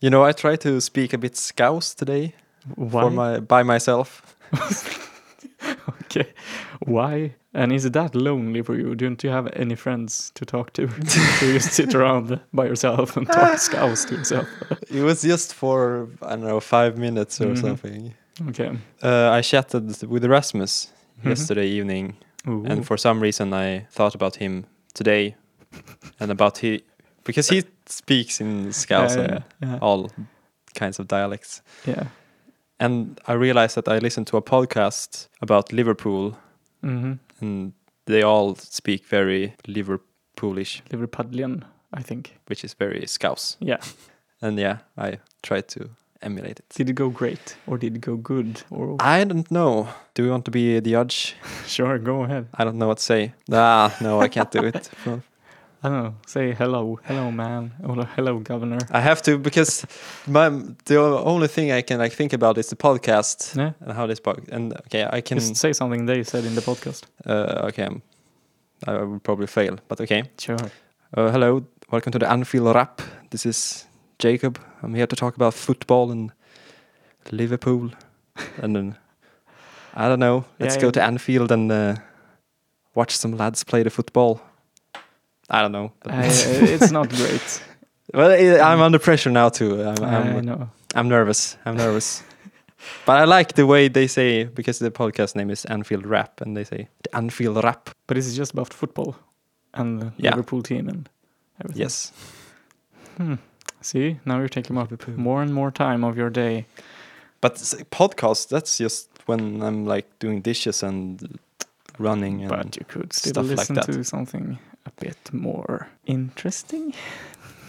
You know, I try to speak a bit Scouse today Why? for my by myself. okay. Why? And is it that lonely for you? Don't you have any friends to talk to? you just sit around by yourself and talk scouse to yourself. It was just for I don't know five minutes or Mhm. something. Okay. Uh, I chatted with Rasmus Mhm. yesterday evening, Ooh. and for some reason I thought about him today, and about he because he speaks in Scouse yeah, and yeah, all kinds of dialects. yeah. And I realized that I listened to a podcast about Liverpool, Mm-hmm. and they all speak very Liverpoolish, Liverpudlian, I think. which is very Scouse. Yeah. And yeah, I tried to emulate it. Did it go great or did it go good? Or I don't know. Do you want to be the judge? sure, go ahead. I don't know what to say. Ah, no, I can't do it. I don't know. Say hello, hello, man, or hello, governor. I have to because my the only thing I can like think about is the podcast Yeah. and how this podcast. And okay, I can. Just say something they said in the podcast. Uh, okay, um, I will probably fail, but okay. Sure. Uh, hello, welcome to the Anfield Wrap. This is Jacob. I'm here to talk about football and Liverpool, and then I don't know. Let's Yeah, go to Anfield and uh, watch some lads play the football. I don't know. Uh, it's not great. well, i I'm under pressure now too. I'm, I I'm, know. I'm nervous. I'm nervous. but I like the way they say because the podcast name is Anfield Wrap, and they say the Anfield Wrap. But this is just about football and the Yeah. Liverpool team and everything. Yes. Hmm. See, now you're taking up more and more time of your day. But podcast, that's just when I'm like doing dishes and running and But you could still stuff like listen that. to something a bit more interesting.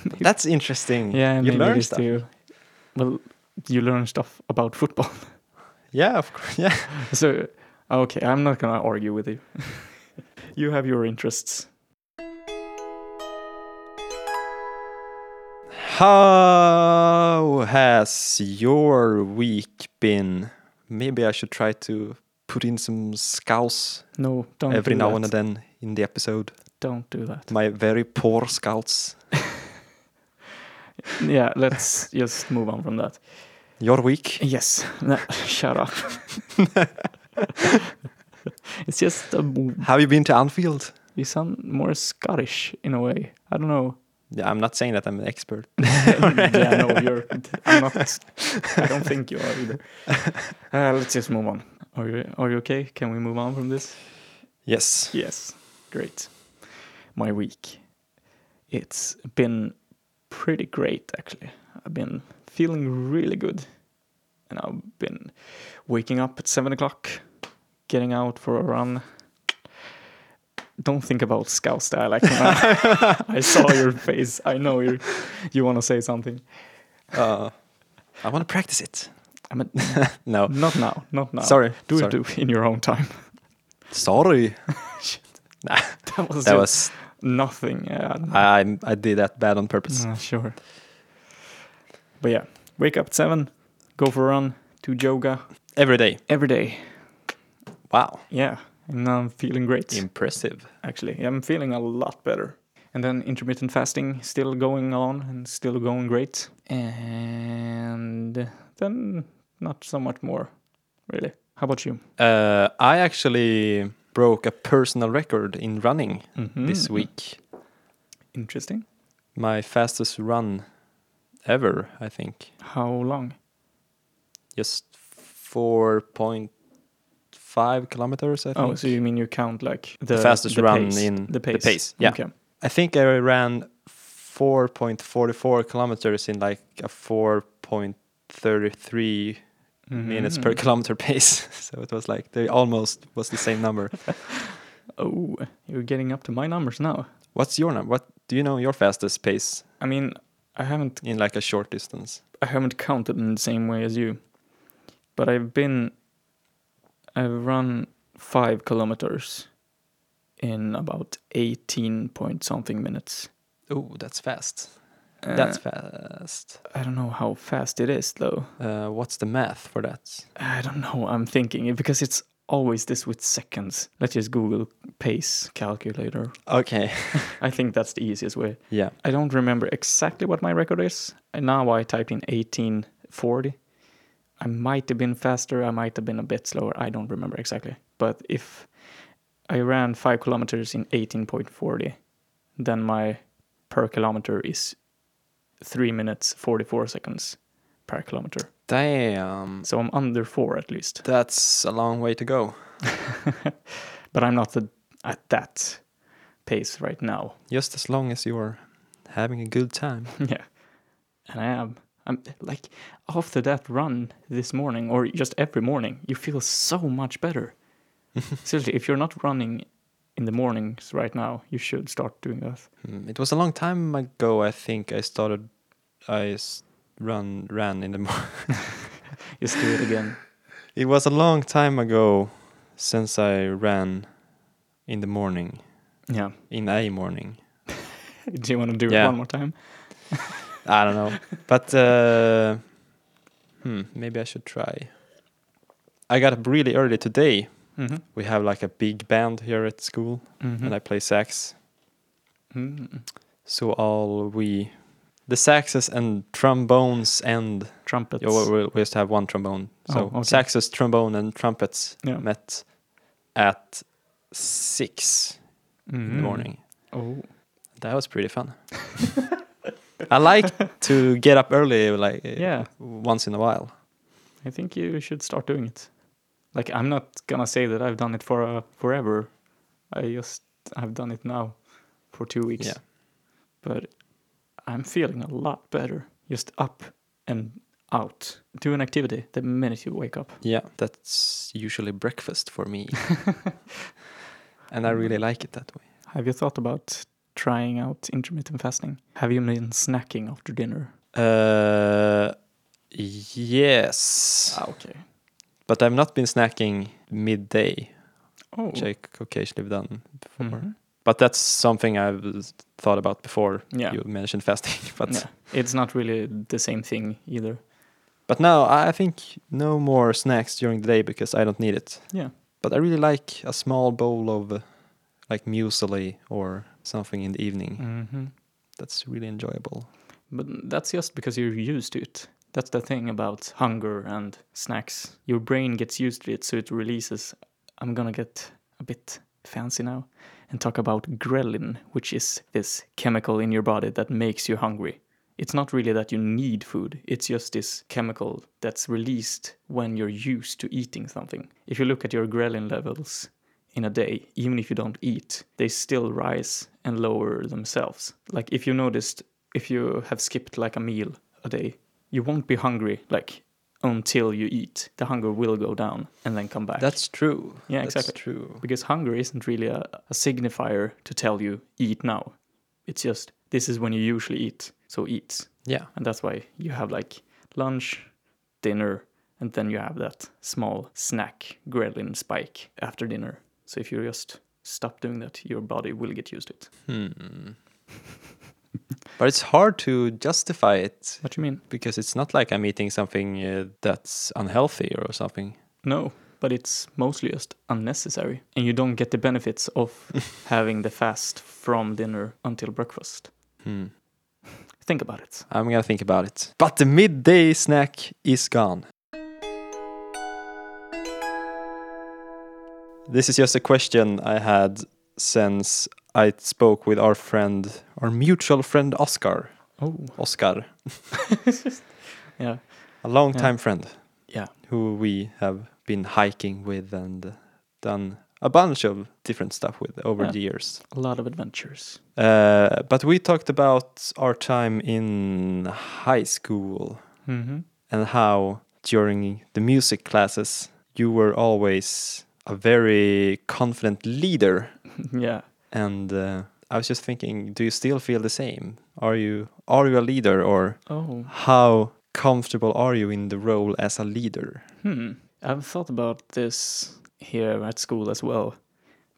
that's interesting. Yeah, you learn stuff. too. Well, you learn stuff about football. Yeah, of course. Yeah. so, okay, I'm not gonna argue with you. you have your interests. How has your week been? Maybe I should try to put in some scouse No, don't every now that. and then in the episode. Don't do that. My very poor scouse. yeah, let's just move on from that. You're weak. Yes, no, shut up. it's just a, Have you been to Anfield? you sound more Scottish in a way. I don't know. Yeah, I'm not saying that I'm an expert. yeah, no, you're. I'm not. I don't think you are either. Uh, let's just move on. Are you Are you okay? Can we move on from this? Yes. Yes, great. My week, it's been pretty great actually. I've been feeling really good, and I've been waking up at seven o'clock, getting out for a run. Don't think about Scouse dialect. now. I saw your face. I know you. You want to say something. Uh, I want to practice it. I mean, No. not now. Not now. Sorry. Do sorry. it in your own time. Sorry. That was That was nothing. Yeah, I I did that bad on purpose. Uh, sure. But yeah, wake up at seven, go for a run, do yoga Every day. every day. Wow. Yeah, and now I'm feeling great. Impressive. Actually, I'm feeling a lot better. And then intermittent fasting still going on and still going great. And then not so much more, really. How about you? Uh, I actually broke a personal record in running Mhm. this week. Interesting. My fastest run ever, I think. How long? Just 4.5 kilometers, I think. Oh, so you mean you count like the, The fastest the run pace, in the pace? the pace? pace, yeah. Okay. I think I ran 4.44 kilometers in like a 4.33 minutes mm-hmm. per kilometer pace. so it was like they almost was the same number. Oh, you're getting up to my numbers now. What's your number? What do you know your fastest pace I mean, I haven't in like a short distance? I haven't counted in the same way as you, but I've been I've run five kilometers in about eighteen point something minutes. Oh, that's fast. Uh, That's fast. I don't know how fast it is though. Uh, what's the math for that? I don't know. I'm thinking because it's always this with seconds. Let's just Google pace calculator. Okay. I think that's the easiest way. yeah. I don't remember exactly what my record is. And now I typed in 1840. I might have been faster, I might have been a bit slower. I don't remember exactly. But if I ran five kilometers in 18.40, then my per kilometer is three minutes 44 seconds per kilometer. Damn. So I'm under four at least. That's a long way to go. But I'm not at that pace right now. Just as long as you're having a good time. yeah. And I am. I'm like after that run this morning or just every morning, you feel so much better. Seriously, if you're not running in the mornings right now, you should start doing that. Mm, It was a long time ago. I think I started. I run ran in the morning. Just do it again. it was a long time ago since I ran in the morning. Yeah. In a morning. Do you want to do Yeah. it one more time? I don't know, but uh, hmm, maybe I should try. I got up really early today. Mm-hmm. We have like a big band here at school, Mm-hmm. and I play sax. mm So all we, the saxes and trombones and Trumpets. Yeah, we, we just have one trombone. So Oh, okay. saxes, trombone, and trumpets Yeah. met at six in the morning. Oh. That was pretty fun. I like to get up early, like Yeah. once in a while. I think you should start doing it. Like I'm not gonna say that I've done it for uh, forever. I just I've done it now for two weeks. Yeah. But I'm feeling a lot better. Just up and out. Do an activity the minute you wake up. Yeah, that's usually breakfast for me, and I really like it that way. Have you thought about trying out intermittent fasting? Have you been snacking after dinner? Uh, yes, Ah, okay. But I've not been snacking midday, Oh. which I occasionally have done before. Mhm. But that's something I've thought about before Yeah. you mentioned fasting. But yeah. It's not really the same thing either. but now I think no more snacks during the day because I don't need it. Yeah. But I really like a small bowl of uh, like muesli or something in the evening. Mm-hmm. That's really enjoyable. But that's just because you're used to it. That's the thing about hunger and snacks. Your brain gets used to it, so it releases. I'm gonna get a bit fancy now and talk about ghrelin, which is this chemical in your body that makes you hungry. It's not really that you need food, it's just this chemical that's released when you're used to eating something. If you look at your ghrelin levels in a day, even if you don't eat, they still rise and lower themselves. Like if you noticed, if you have skipped like a meal a day, you won't be hungry like until you eat. The hunger will go down and then come back. That's true. Yeah, That's exactly. true. because hunger isn't really a, a signifier to tell you eat now. It's just this is when you usually eat, so eat. Yeah. And that's why you have like lunch, dinner, and then you have that small snack ghrelin spike after dinner. So if you just stop doing that, your body will get used to it. Hmm. but it's hard to justify it What do you mean? because it's not like I'm eating something uh, that's unhealthy or something. No, but it's mostly just unnecessary. And you don't get the benefits of having the fast from dinner until breakfast. Hmm. Think about it. I'm gonna think about it. But the midday snack is gone. This is just a question I had since I spoke with our friend, our mutual friend Oscar. Oh, Oscar, yeah. a long Yeah. time friend Yeah. who we have been hiking with and done a bunch of different stuff with over Yeah. the years. A lot of adventures. Uh, but we talked about our time in high school Mm-hmm. and how during the music classes you were always a very confident leader yeah. And uh, i was just thinking do you still feel the same are you are you a leader or Oh. how comfortable are you in the role as a leader Hmm. I've thought about this here at school as well.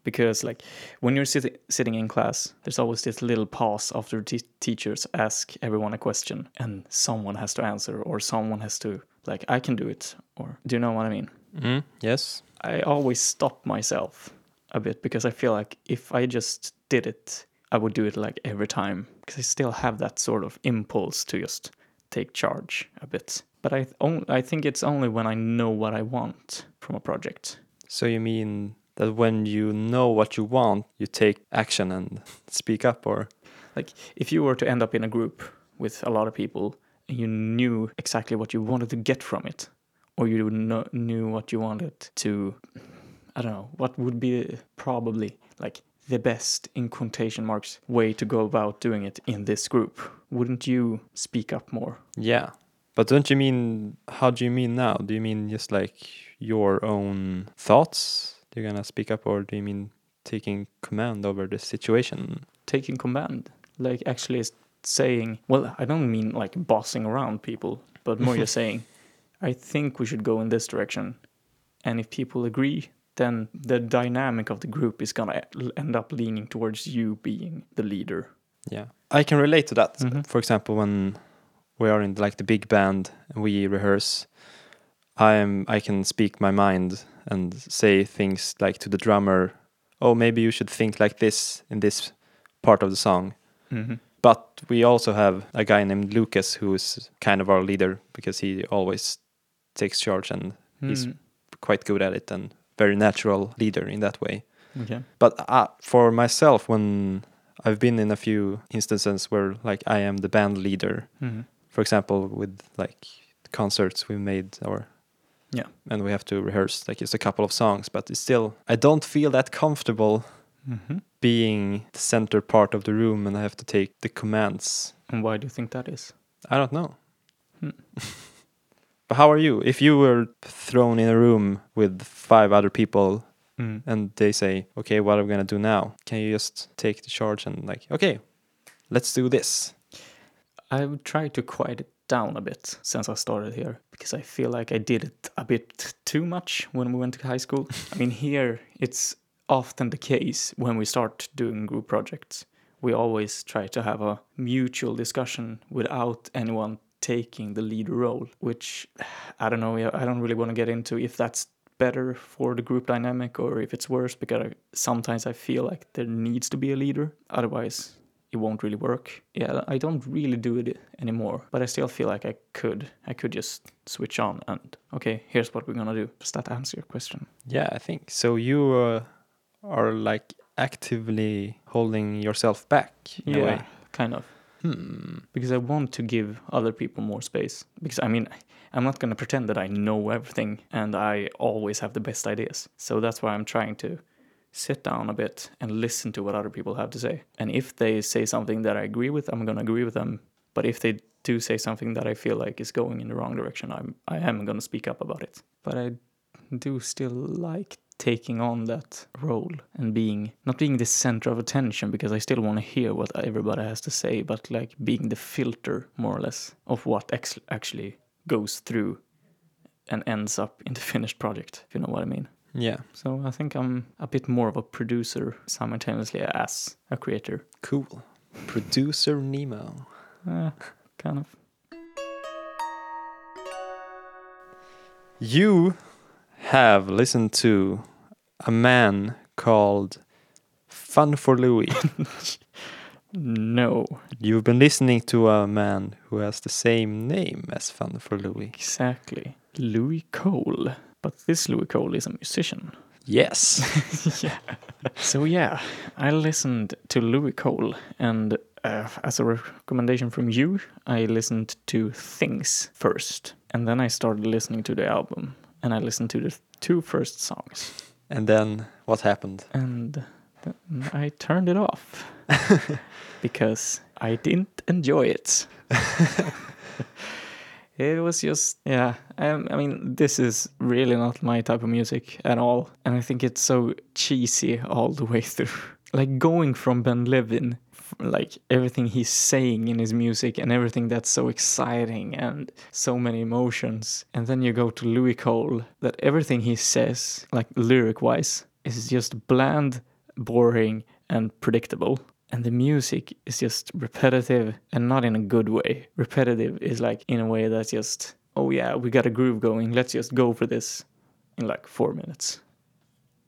Because, like, when you're sit- sitting in class, there's always this little pause after t- teachers ask everyone a question, and someone has to answer, or someone has to, like, I can do it, or do you know what I mean? Mm, yes. I always stop myself a bit because I feel like if I just did it, I would do it like every time because I still have that sort of impulse to just take charge a bit. But I on, I think it's only when I know what I want from a project. So you mean that when you know what you want, you take action and speak up, or Like if you were to end up in a group with a lot of people and you knew exactly what you wanted to get from it, or you knew what you wanted to, I don't know, what would be probably like the best in quotation marks way to go about doing it in this group, wouldn't you speak up more? yeah. But don't you mean? How do you mean now? Do you mean just like your own thoughts? You're gonna speak up, or do you mean taking command over the situation? Taking command, like actually saying, well, I don't mean like bossing around people, but more you're saying, I think we should go in this direction. And if people agree, then the dynamic of the group is gonna end up leaning towards you being the leader. Yeah, I can relate to that. Mhm. For example, when we are in like the big band and we rehearse, I am I can speak my mind and say things like to the drummer, "Oh, maybe you should think like this in this part of the song." Mm-hmm. But we also have a guy named Lucas who is kind of our leader because he always takes charge and He's- Mm. quite good at it and very natural leader in that way. Okay. But uh, for myself, when I've been in a few instances where like I am the band leader, Mm-hmm. for example, with like concerts we made or Yeah. and we have to rehearse like just a couple of songs, but it's still I don't feel that comfortable Mm-hmm. being the center part of the room and I have to take the commands. And why do you think that is? I don't know. Hmm. but how are you? If you were thrown in a room with five other people Mm. and they say, "Okay, what are we gonna do now?" Can you just take the charge and like, "Okay, let's do this." I've tried to quiet it down a bit since I started here because I feel like I did it a bit too much when we went to high school. I mean, here it's often the case when we start doing group projects. We always try to have a mutual discussion without anyone taking the lead role, which I don't know. I don't really want to get into if that's better for the group dynamic or if it's worse because I, sometimes I feel like there needs to be a leader. Otherwise, it won't really work. Yeah, I don't really do it anymore, but I still feel like I could. I could just switch on and okay, here's what we're gonna do. Does that answer your question? Yeah, I think so. You uh, are like actively holding yourself back in a way. kind of. Hmm. Because I want to give other people more space. Because I mean, I'm not gonna pretend that I know everything and I always have the best ideas. So that's why I'm trying to sit down a bit and listen to what other people have to say. And if they say something that I agree with, I'm gonna agree with them. But if they do say something that I feel like is going in the wrong direction, I'm I am gonna speak up about it. But I do still like taking on that role and being not being the center of attention because I still want to hear what everybody has to say, but like being the filter more or less of what ex- actually goes through and ends up in the finished project, if you know what I mean. Yeah, So I think I'm a bit more of a producer simultaneously as a creator. cool. Producer Nemo. Uh, kind of. You have listened to a man called FunForLouis. No, You've been listening to a man who has the same name as FunForLouis. exactly. Louis Cole. But this Louis Cole is a musician. Yes. yeah. So yeah, I listened to Louis Cole, and uh, as a recommendation from you, I listened to Things first, and then I started listening to the album, and I listened to the two first songs, and then what happened? and then I turned it off because I didn't enjoy it. It was just, yeah. Um, I mean, this is really not my type of music at all. And I think it's so cheesy all the way through. Like going from Ben Levin, like everything he's saying in his music and everything that's so exciting and so many emotions. And then you go to Louis Cole, that everything he says, like lyric wise, is just bland, boring, and predictable and the music is just repetitive and not in a good way. Repetitive is like in a way that's just, oh yeah, we got a groove going, let's just go for this in like four minutes.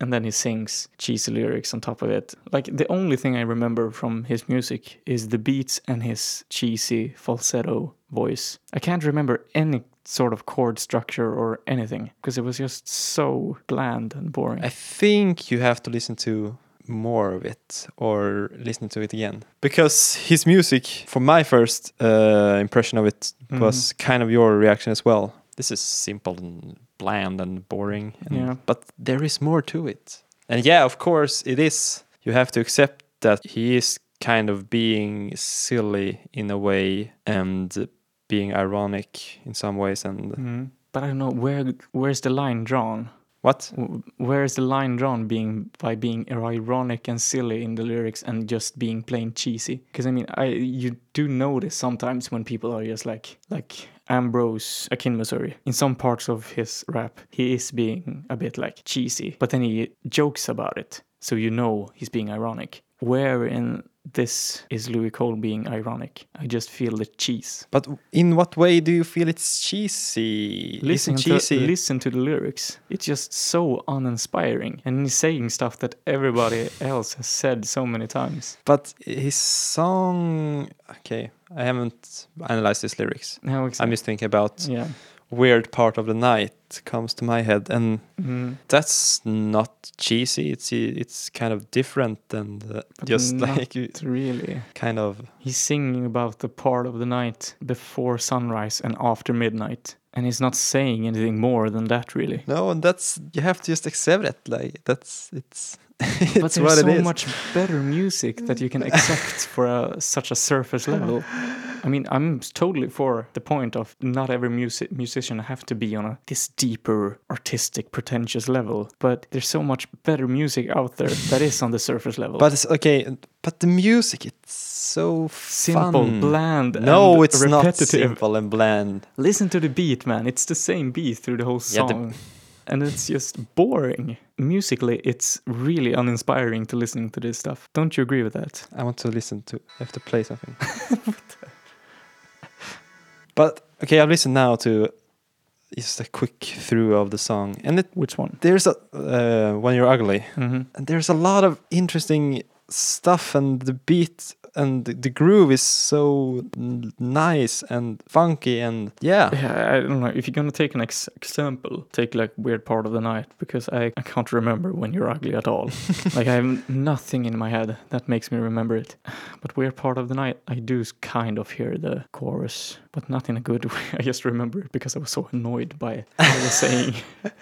And then he sings cheesy lyrics on top of it. Like the only thing I remember from his music is the beats and his cheesy falsetto voice. I can't remember any sort of chord structure or anything because it was just so bland and boring. I think you have to listen to more of it or listen to it again because his music for my first uh, impression of it was kind of your reaction as well this is simple and bland and boring and, Yeah. but there is more to it and yeah of course it is you have to accept that he is kind of being silly in a way and being ironic in some ways and Mhm. But I don't know where where's the line drawn. what Where is the line drawn being by being ironic and silly in the lyrics and just being plain cheesy? Because I mean, I you do notice sometimes when people are just like like Ambrose Akinmusire. In some parts of his rap, he is being a bit like cheesy, but then he jokes about it, so you know he's being ironic. Where in this is Louis Cole being ironic? I just feel the cheese. but in what way do you feel it's cheesy Listen Isn't to, listen to the lyrics. It's just so uninspiring. And he's saying stuff that everybody else has said so many times. But his song, okay, I haven't analyzed his lyrics. Now I'm just thinking about Yeah. "Weird Part of the Night" comes to my head, and Mhm. that's not cheesy. It's it's kind of different and uh, just like It's really. kind of. He's singing about the part of the night before sunrise and after midnight. And he's not saying anything more than that, really. No, and that's you have to just accept it. Like that's it's but it's there's so much better music that you can accept for a, such a surface level. I mean, I'm totally for the point of not every music musician have to be on a this deeper, artistic, pretentious level. But there's so much better music out there that is on the surface level. But it's okay. But the music, it's so simple, fun. bland, No, and it's not simple and bland. Listen to the beat, man. It's the same beat through the whole Yeah, the- song. and it's just boring. Musically, it's really uninspiring to listening to this stuff. Don't you agree with that? I want to listen to. I have to play something. okay, I'll listen now to just a quick through of the song, and it Which one? there's a uh, when you're ugly, Mm-hmm. and there's a lot of interesting stuff, and the beat and the, groove is so nice and funky, and yeah, Yeah, I don't know. If you're gonna take an ex- example, take like weird part of the night because I, I can't remember when you're ugly at all. like I have nothing in my head that makes me remember it. But weird part of the night, I do kind of hear the chorus, but not in a good way. I just remember it because I was so annoyed by what I was saying.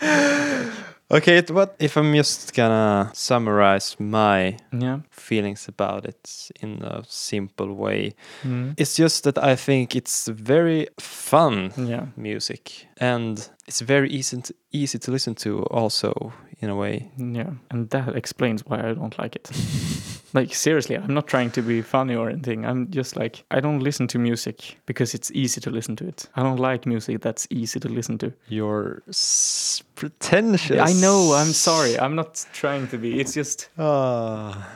okay. It, what if I'm just gonna summarize my Yeah. feelings about it in a simple way? Mm. It's just that I think it's very fun Yeah. music and it's very easy to, easy to listen to also in a way. Yeah. And that explains why I don't like it. like seriously, I'm not trying to be funny or anything. I'm just like I don't listen to music because it's easy to listen to it. I don't like music that's easy to listen to. You're s- pretentious. I know, I'm sorry. I'm not trying to be. It's just Ah.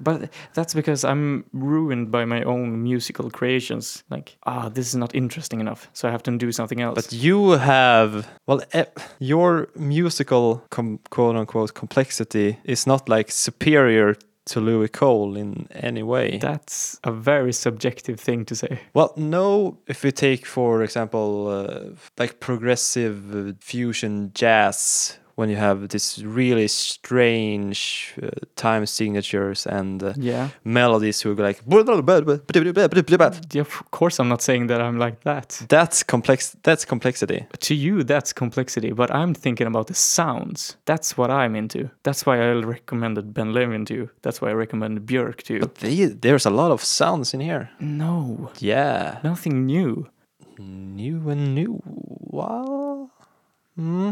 But that's because I'm ruined by my own musical creations. Like, ah, this is not interesting enough, so I have to do something else. but you have well, eh, your musical com- quote unquote complexity is not like superior to Louis Cole in any way. that's a very subjective thing to say. Well, no. If we take, for example, uh, like progressive fusion jazz, when you have this really strange uh, time signatures and uh, Yeah. melodies who go like Yeah, of course I'm not saying that I'm like that. that's complex. That's complexity. To you, that's complexity, but I'm thinking about the sounds. That's what I'm into. That's why I recommended Ben Levin to you. That's why I recommended Björk to you. But they, there's a lot of sounds in here. no, Yeah, nothing new. new and new. Wow. hmm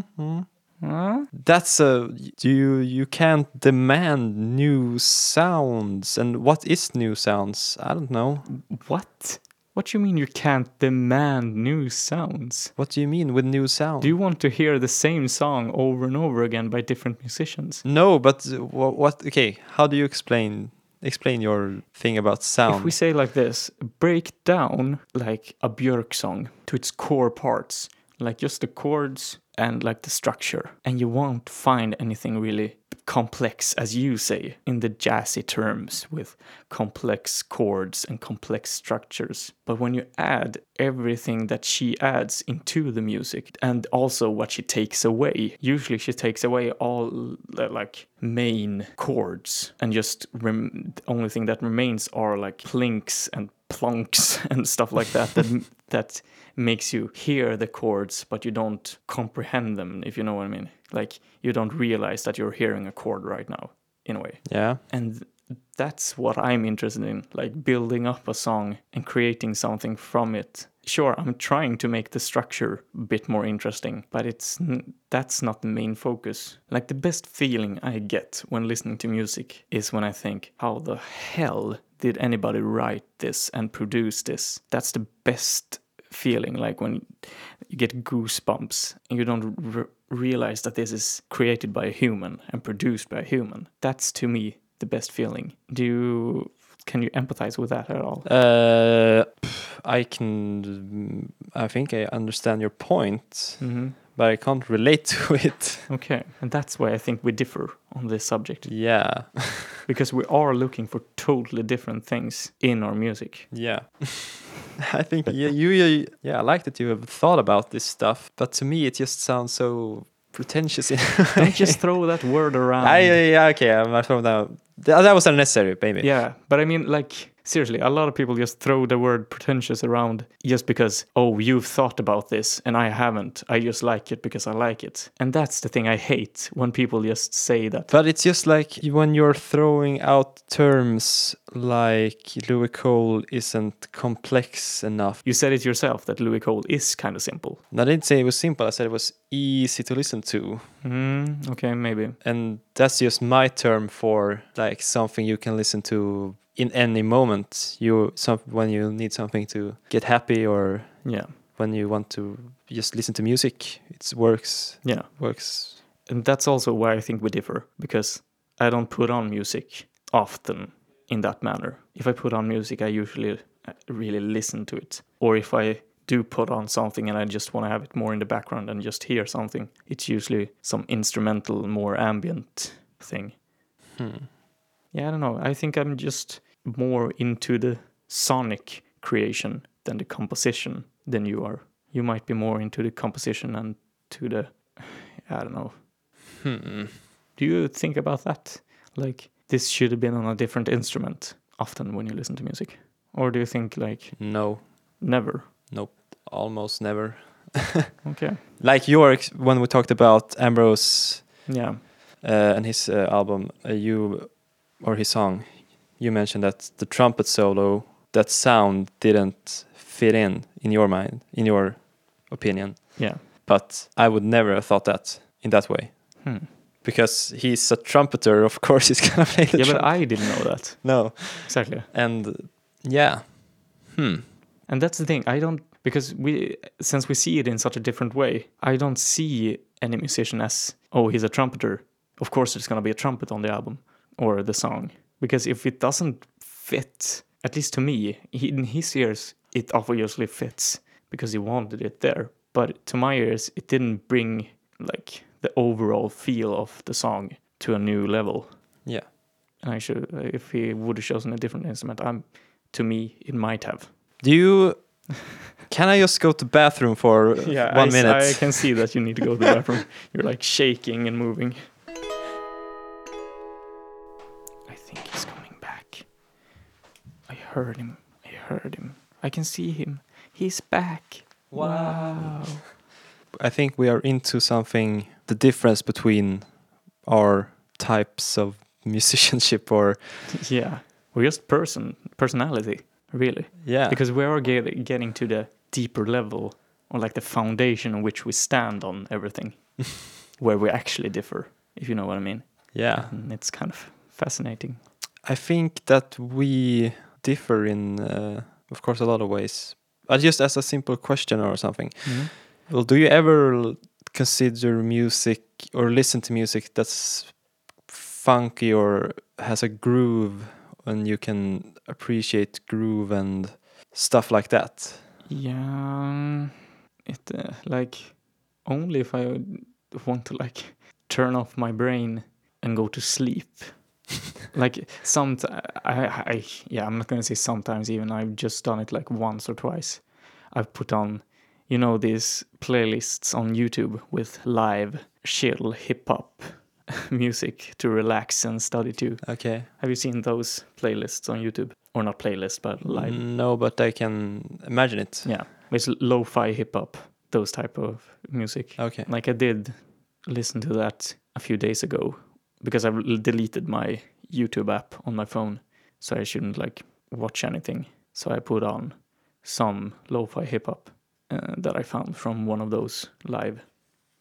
Huh? That's a you you can't demand new sounds and what is new sounds I don't know What? What do you mean you can't demand new sounds? what do you mean with new sound Do you want to hear the same song over and over again by different musicians? no but what, what okay how do you explain explain your thing about sound If we say like this, break down like a Björk song to its core parts. Like just the chords and like the structure. And you won't find anything really complex, as you say, in the jazzy terms with complex chords and complex structures. But when you add everything that she adds into the music and also what she takes away, usually she takes away all the like main chords and just rem- the only thing that remains are like plinks and plunks and stuff like that that that makes you hear the chords but you don't comprehend them if you know what i mean. Like you don't realize that you're hearing a chord right now in a way. Yeah. and that's what i'm interested in like building up a song and creating something from it. Sure i'm trying to make the structure a bit more interesting but it's n- that's not the main focus. Like the best feeling i get when listening to music is when i think how the hell did anybody write this and produce this? That's the best feeling like when you get goosebumps and you don't r- realize that this is created by a human and produced by a human that's to me the best feeling do you can you empathize with that at all Uh, I can. I think I understand your point, mm-hmm. but I can't relate to it. okay and that's why i think we differ on this subject Yeah. because we are looking for totally different things in our music Yeah. I think yeah, you, you yeah, I like that you have thought about this stuff, but to me it just sounds so pretentious. Don't just throw that word around ah, I, yeah, yeah, okay, I'm not throwing. That, that was unnecessary, maybe. Yeah, but I mean, like, seriously, a lot of people just throw the word pretentious around just because, oh, you've thought about this and I haven't. I just like it because I like it. And that's the thing I hate when people just say that. But it's just like when you're throwing out terms like Louis Cole isn't complex enough. You said it yourself that Louis Cole is kind of simple. I didn't say it was simple, I said it was easy to listen to. Mm, okay, maybe. And that's just my term for like something you can listen to in any moment. You some when you need something to get happy or Yeah, when you want to just listen to music. It works yeah. works. And that's also where I think we differ because I don't put on music often in that manner. If I put on music, I usually uh, really listen to it. Or if I do put on something and I just want to have it more in the background and just hear something, it's usually some instrumental, more ambient thing. Hmm. Yeah, I don't know. I think I'm just more into the sonic creation than the composition than you are. You might be more into the composition and to the, I don't know, Hmm. do you think about that? Like this should have been on a different instrument often when you listen to music? Or do you think like No, never? Nope. Almost never. Okay. Like your when we talked about Ambrose Yeah. uh, and his uh, album, uh, you or his song, you mentioned that the trumpet solo, that sound didn't fit in in your mind, in your opinion. Yeah. But I would never have thought that in that way Hmm. because he's a trumpeter. Of course, he's gonna play the Yeah, but. I didn't know that. no, Exactly. and yeah, hmm, And that's the thing. I don't because we since we see it in such a different way, I don't see any musician as oh he's a trumpeter. Of course there's gonna be a trumpet on the album or the song. Because if it doesn't fit, at least to me, in his ears it obviously fits because he wanted it there. But to my ears it didn't bring like the overall feel of the song to a new level. yeah. And I should if he would have chosen a different instrument, I'm to me it might have. Do you? Can I just go to the bathroom for one I, minute? I can see that you need to go to the bathroom. You're like shaking and moving. Heard him. I heard him. I can see him. He's back. Wow. I think we are into something. The difference between our types of musicianship, or Yeah. We're just person personality, really. yeah, Because we are get, getting to the deeper level or like the foundation on which we stand on everything. where we actually differ, if you know what I mean. yeah. And it's kind of fascinating. I think that we differ in, uh, of course, a lot of ways. But just as a simple question or something, well, do you ever consider music or listen to music that's funky or has a groove, and you can appreciate groove and stuff like that? Yeah. it uh, like only if I want to like turn off my brain and go to sleep. like some I, I yeah I'm not gonna say sometimes even I've just done it like once or twice. I've put on you know these playlists on YouTube with live chill hip hop music to relax and study to. Okay. Have you seen those playlists on YouTube? Or not playlist, but live. Mm, no, but I can imagine it. Yeah, it's lo-fi hip hop, those type of music. Okay. Like I did listen to that a few days ago because I've deleted my YouTube app on my phone, so I shouldn't like watch anything. So I put on some lo-fi hip hop uh, that I found from one of those live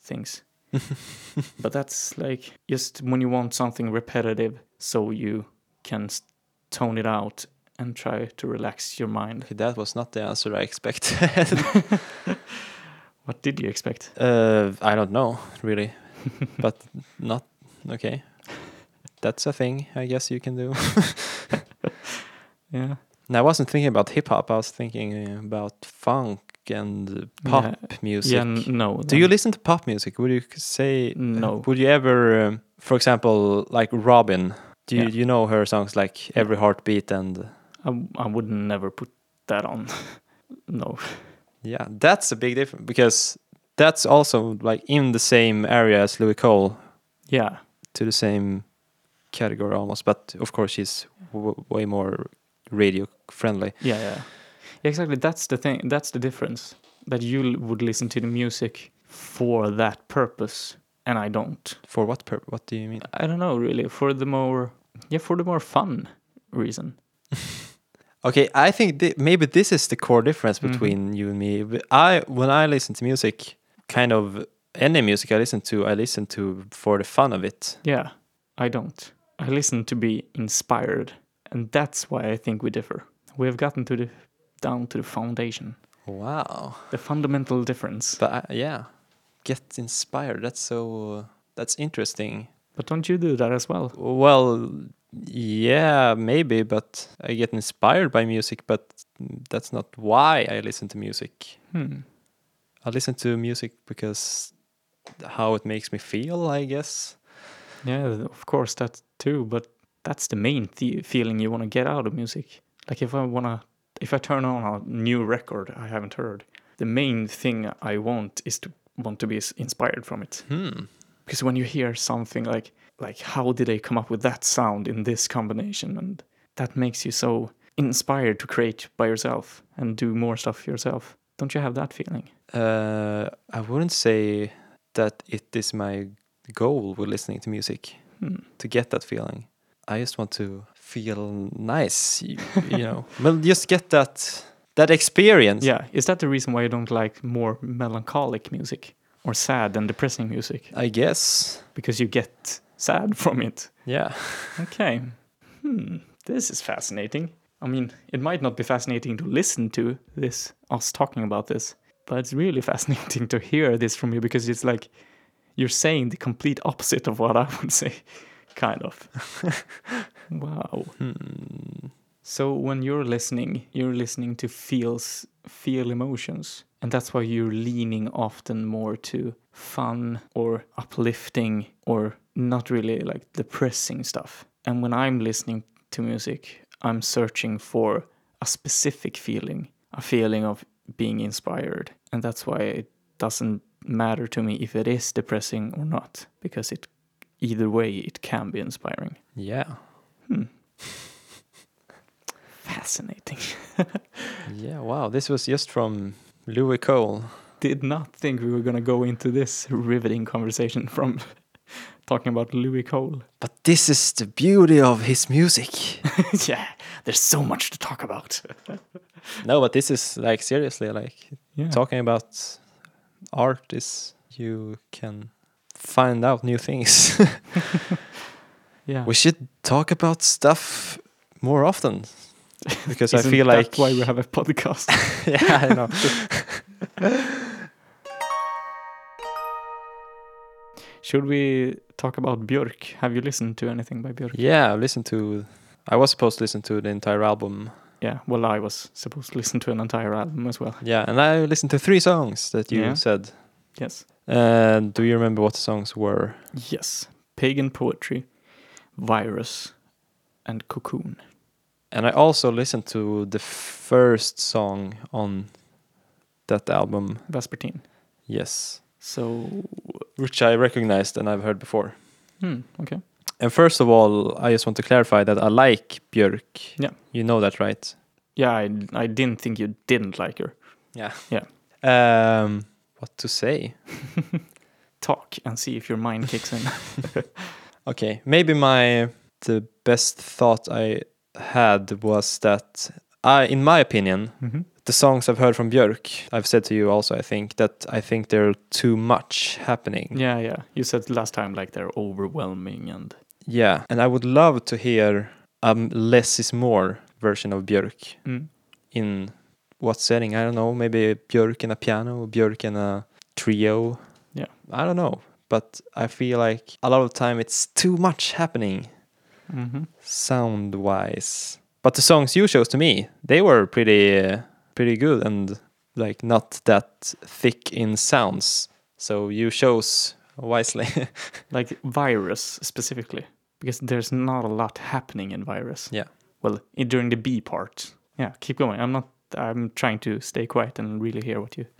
things. but that's like just when you want something repetitive, so you can tone it out and try to relax your mind. That was not the answer I expected. What did you expect? uh, I don't know really, but not okay. That's a thing I guess you can do. Yeah. And I wasn't thinking about hip hop. I was thinking uh, about funk and pop Yeah. music. Yeah, no. Do you listen to pop music? Would you say No. Would you ever, um, for example, like Robyn? Do you Yeah. you know her songs like Every Heartbeat and I, I would never put that on. no. yeah, that's a big difference because that's also like in the same area as Louis Cole Yeah. To the same category almost, but of course she's w- way more radio friendly. Yeah, yeah. Yeah, exactly. That's the thing. That's the difference. That you l- would listen to the music for that purpose, and I don't. For what pur- What do you mean? I don't know really. For the more, yeah, for the more fun reason. Okay, I think thi- maybe this is the core difference Mhm. between you and me. I when I listen to music, kind of any music I listen to, I listen to for the fun of it. Yeah, I don't. I listen to be inspired, and that's why I think we differ. We have gotten to the down to the foundation, Wow. the fundamental difference. But I, yeah, get inspired. That's so. That's interesting. But don't you do that as well? Well, yeah, maybe, but I get inspired by music, but that's not why I listen to music. Hmm. I listen to music because how it makes me feel, I guess. Yeah, of course that too. But that's the main the- feeling you want to get out of music. Like if I wanna, if I turn on a new record I haven't heard, the main thing I want is to want to be inspired from it. Hmm. Because when you hear something like like how did they come up with that sound in this combination, and that makes you so inspired to create by yourself and do more stuff yourself. Don't you have that feeling? Uh, I wouldn't say that it is my goal with listening to music Hmm. to get that feeling. I just want to feel nice, you, you know. Well, just get that that experience. Yeah, is that the reason why you don't like more melancholic music or sad and depressing music? I guess. Because you get sad from it. Yeah. Okay. Hmm. This is fascinating. I mean, it might not be fascinating to listen to this, us talking about this, but it's really fascinating to hear this from you because it's like you're saying the complete opposite of what I would say, kind of. wow. Hmm. So when you're listening, you're listening to feels feel emotions, and that's why you're leaning often more to fun or uplifting or not really like depressing stuff. And when I'm listening to music, I'm searching for a specific feeling, a feeling of being inspired, and that's why it doesn't matter to me if it is depressing or not, because it either way it can be inspiring. Yeah. Hmm. Fascinating. Yeah. Wow. This was just from Louis Cole. Did not think we were going to go into this riveting conversation from talking about Louis Cole. But this is the beauty of his music. yeah, there's so much to talk about. no, but this is like seriously like Yeah. talking about art is you can find out new things. yeah. we should talk about stuff more often because I Isn't feel that like why we have a podcast. yeah, I know. Should we talk about Björk? Have you listened to anything by Björk? yeah, I listened to. I was supposed to listen to the entire album, Yeah. Well, I was supposed to listen to an entire album as well. Yeah, and I listened to three songs that you Yeah. said. Yes. Uh, do you remember what the songs were? Yes. Pagan Poetry, Virus, and Cocoon. And I also listened to the first song on that album. Vespertine. Yes, So, which I recognized and I've heard before. hmm, okay. And first of all, I just want to clarify that I like Björk. Yeah. You know that, right? Yeah, I, I didn't think you didn't like her. Yeah. Yeah. Um, what to say? Talk and see if your mind kicks in. Okay, maybe my the best thought I had was that I, in my opinion, hmm the songs I've heard from Björk, I've said to you also, I think that I think there are too much happening. Yeah, yeah. You said last time like they're overwhelming and Yeah, and I would love to hear a um, less is more version of Björk mm, in what setting? I don't know. Maybe Björk and a piano, Björk and a trio. Yeah. I don't know, but I feel like a lot of time it's too much happening hmm sound wise. But the songs you chose to me, they were pretty uh, pretty good and like not that thick in sounds. So you chose wisely. like Virus specifically, because there's not a lot happening in Virus. Yeah. Well, i- during the B part. Yeah, keep going. I'm not. I'm trying to stay quiet and really hear what you.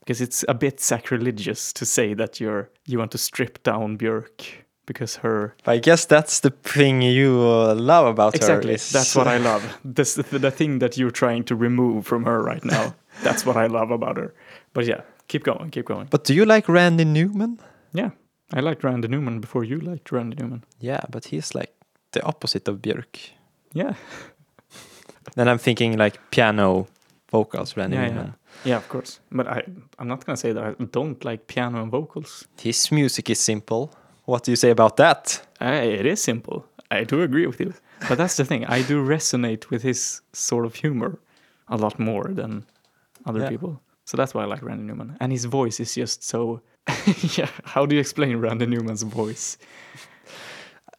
Because it's a bit sacrilegious to say that you're you want to strip down Björk because her I guess that's the thing you uh, love about exactly her. is- that's what I love. This the, thing that you're trying to remove from her right now. that's what I love about her. But yeah, keep going, keep going. But do you like Randy Newman? Yeah, I liked Randy Newman before you liked Randy Newman. Yeah, but he's like the opposite of Björk. Yeah, Then I'm thinking like piano vocals, Randy Yeah, yeah. Newman. yeah, of course. But I I'm not gonna say that I don't like piano and vocals. His music is simple. What do you say about that? Uh, it is simple. I do agree with you. But that's the thing. I do resonate with his sort of humor a lot more than other Yeah. people. So that's why I like Randy Newman. And his voice is just so. yeah. How do you explain Randy Newman's voice?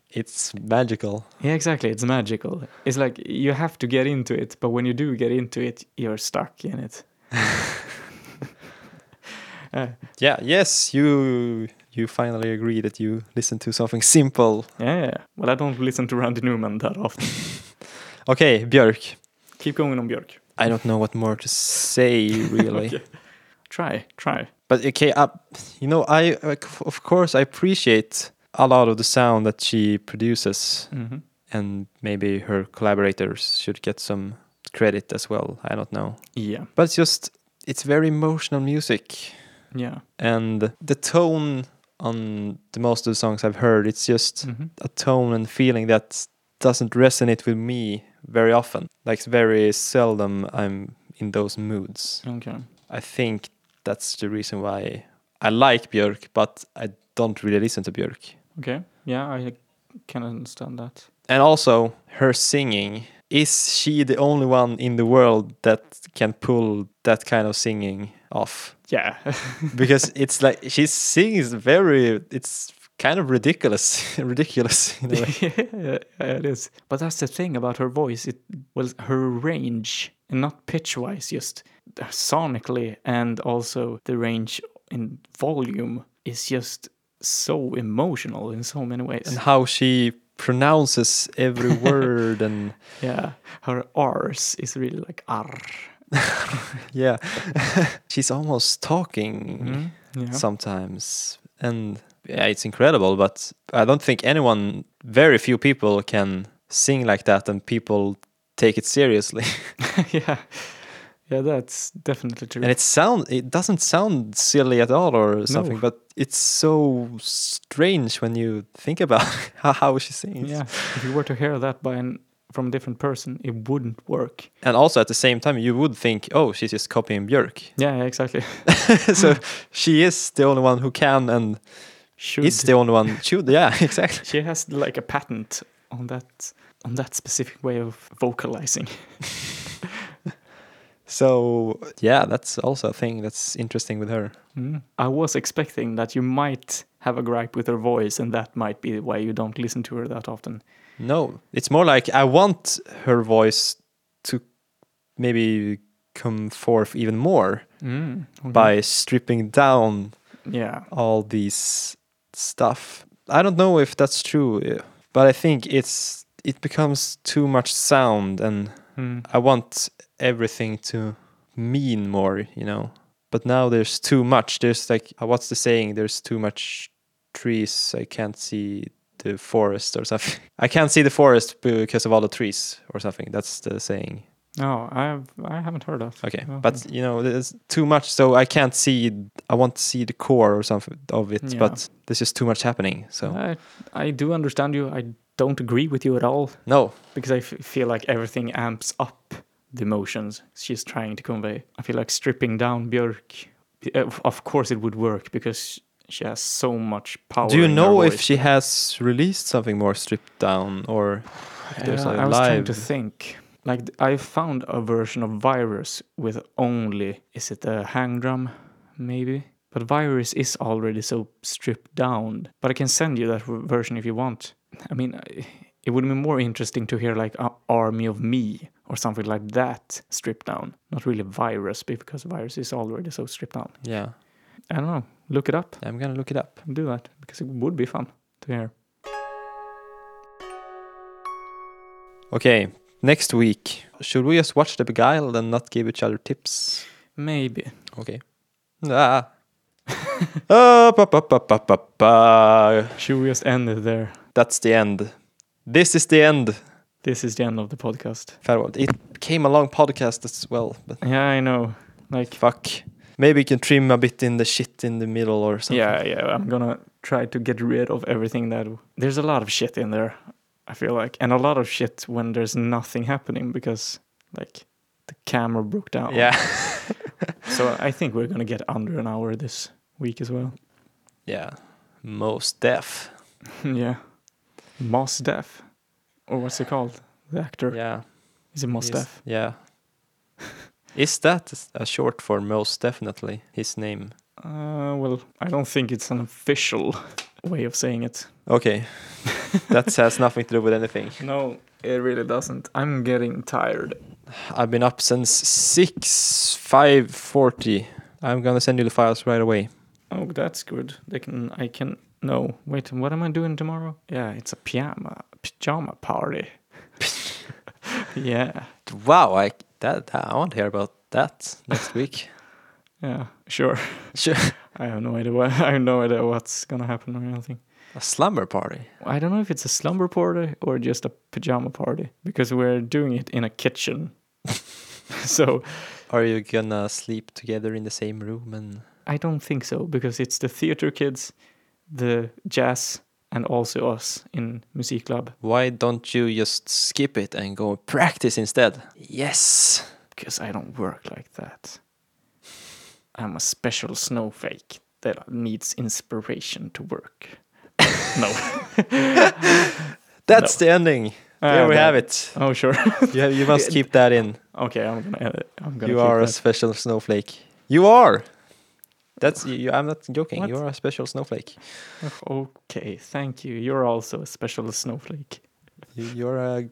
It's magical. Yeah, exactly. It's magical. It's like you have to get into it, but when you do get into it, you're stuck in it. uh, Yeah, yes, you you finally agree that you listen to something simple. yeah, yeah. Well, I don't listen to Randy Newman that often. Okay, Björk. Keep going on Björk. I don't know what more to say really. Okay. Try, try. But okay, uh, you know, I of course I appreciate a lot of the sound that she produces, hmm and maybe her collaborators should get some credit as well. I don't know, Yeah, but it's just it's very emotional music, yeah. and the tone on the most of the songs I've heard, it's just hmm a tone and feeling that doesn't resonate with me very often. Like it's very seldom I'm in those moods. Okay. I think that's the reason why I like Björk, but I don't really listen to Björk. Okay. Yeah, I can understand that. And also, her singing is she the only one in the world that can pull that kind of singing off? Yeah. Because it's like she sings very, it's kind of ridiculous, ridiculous in a way. yeah, it is. But that's the thing about her voice. It well, her range, and not pitch wise, just sonically, and also the range in volume is just so emotional in so many ways. And how she pronounces every word and yeah, her R's is really like R. yeah, she's almost talking. Mhm, Yeah. sometimes and yeah it's incredible but i don't think anyone very few people can sing like that and people take it seriously yeah. Yeah, that's definitely true. and it sound it doesn't sound silly at all or something No. but it's so strange when you think about how, how she sings yeah, if you were to hear that by an from a different person, it wouldn't work. and also at the same time you would think oh she's just copying björk Yeah, yeah, exactly. so she is the only one who can and Should is the only one should yeah exactly she has like a patent on that on that specific way of vocalizing. So yeah that's also a thing that's interesting with her Mm. I was expecting that you might have a gripe with her voice, and that might be why you don't listen to her that often. No, it's more like I want her voice to maybe come forth even more Mm, okay. by stripping down Yeah. all these stuff. I don't know if that's true, but I think it's it becomes too much sound and Mm. I want everything to mean more, you know. But now there's too much. There's like uh, what's the saying? There's too much trees. I can't see the forest or something. I can't see the forest because of all the trees or something. That's the saying. No, I've I haven't heard of. Okay, Oh, but you know, there's too much, so I can't see. I want to see the core or something of it, Yeah. but there's just too much happening. So I I do understand you. I don't agree with you at all no, because I f- feel like everything amps up the emotions she's trying to convey. I feel like stripping down Björk. Of of course, it would work because she has so much power. do you know if she has released something more stripped down or if there's uh, a I was trying to think. Like I found a version of Virus with only is it a hang drum, maybe? But Virus is already so stripped down. But I can send you that version if you want. I mean, uh, it would be more interesting to hear like a Army of Me or something like that stripped down. Not really Virus because Virus is already so stripped down. Yeah, I don't know. Look it up. I'm gonna look it up. Do that because it would be fun to hear. Okay, next week, should we just watch The Beguiled and not give each other tips? Maybe. Okay. Ah. Ba, ba, ba, ba, ba, ba. Should we just end it there? That's the end. This is the end. This is the end of the podcast. Farewell. It came a long podcast as well, but Yeah, I know. Like, fuck. Maybe you can trim a bit in the shit in the middle or something. yeah, yeah. I'm gonna try to get rid of everything that. There's a lot of shit in there. I feel like, and a lot of shit when there's nothing happening because, like, the camera broke down. Yeah. So I think we're gonna get under an hour this week as well. yeah. Most deaf. yeah. Mos Def, or what's he called? The actor Yeah. is it Mos Is- Yeah. is that a short for most definitely his name? Uh, well, I don't think it's an official way of saying it. Okay. that has nothing to do with anything. No, it really doesn't. I'm getting tired. I've been up since six five forty. I'm gonna send you the files right away. Oh, that's good. They can. I can. No, wait. What am I doing tomorrow? Yeah, it's a pajama pajama party. yeah, Wow, I that I want to hear about that next week. yeah, sure. Sure. I have no idea. What, I have no idea what's gonna happen or anything. A slumber party. I don't know if it's a slumber party or just a pajama party because we're doing it in a kitchen. so Are you gonna sleep together in the same room and I don't think so because it's the theater kids, the jazz, and also us in Music Club. why don't you just skip it and go practice instead? Yes. because I don't work like that. I'm a special snowflake that needs inspiration to work. no. That's the ending. There Uh, we that- have it. Oh, sure. You, have, you must keep that in. okay, I'm gonna edit. I'm gonna You keep are a special snowflake. You are. That's you, I'm not joking. What? You are a special snowflake. Okay, thank you. You're also a special snowflake. You, you're a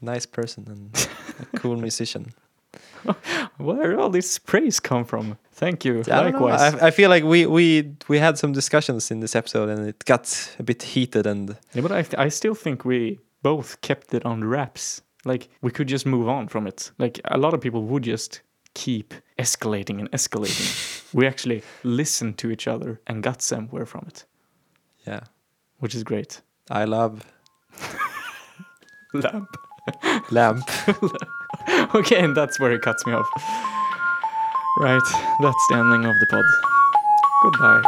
nice person and a cool musician. Where did all this praise come from? Thank you. I. Likewise. I, I feel like we, we we had some discussions in this episode and it got a bit heated and Yeah, but I, th- I still think we both kept it on wraps. Like we could just move on from it. Like a lot of people would just keep escalating and escalating. we actually listened to each other and got somewhere from it, yeah. which is great. I love Lamp. lamp. okay, and that's where it cuts me off. Right, that's the ending of the pod. Goodbye.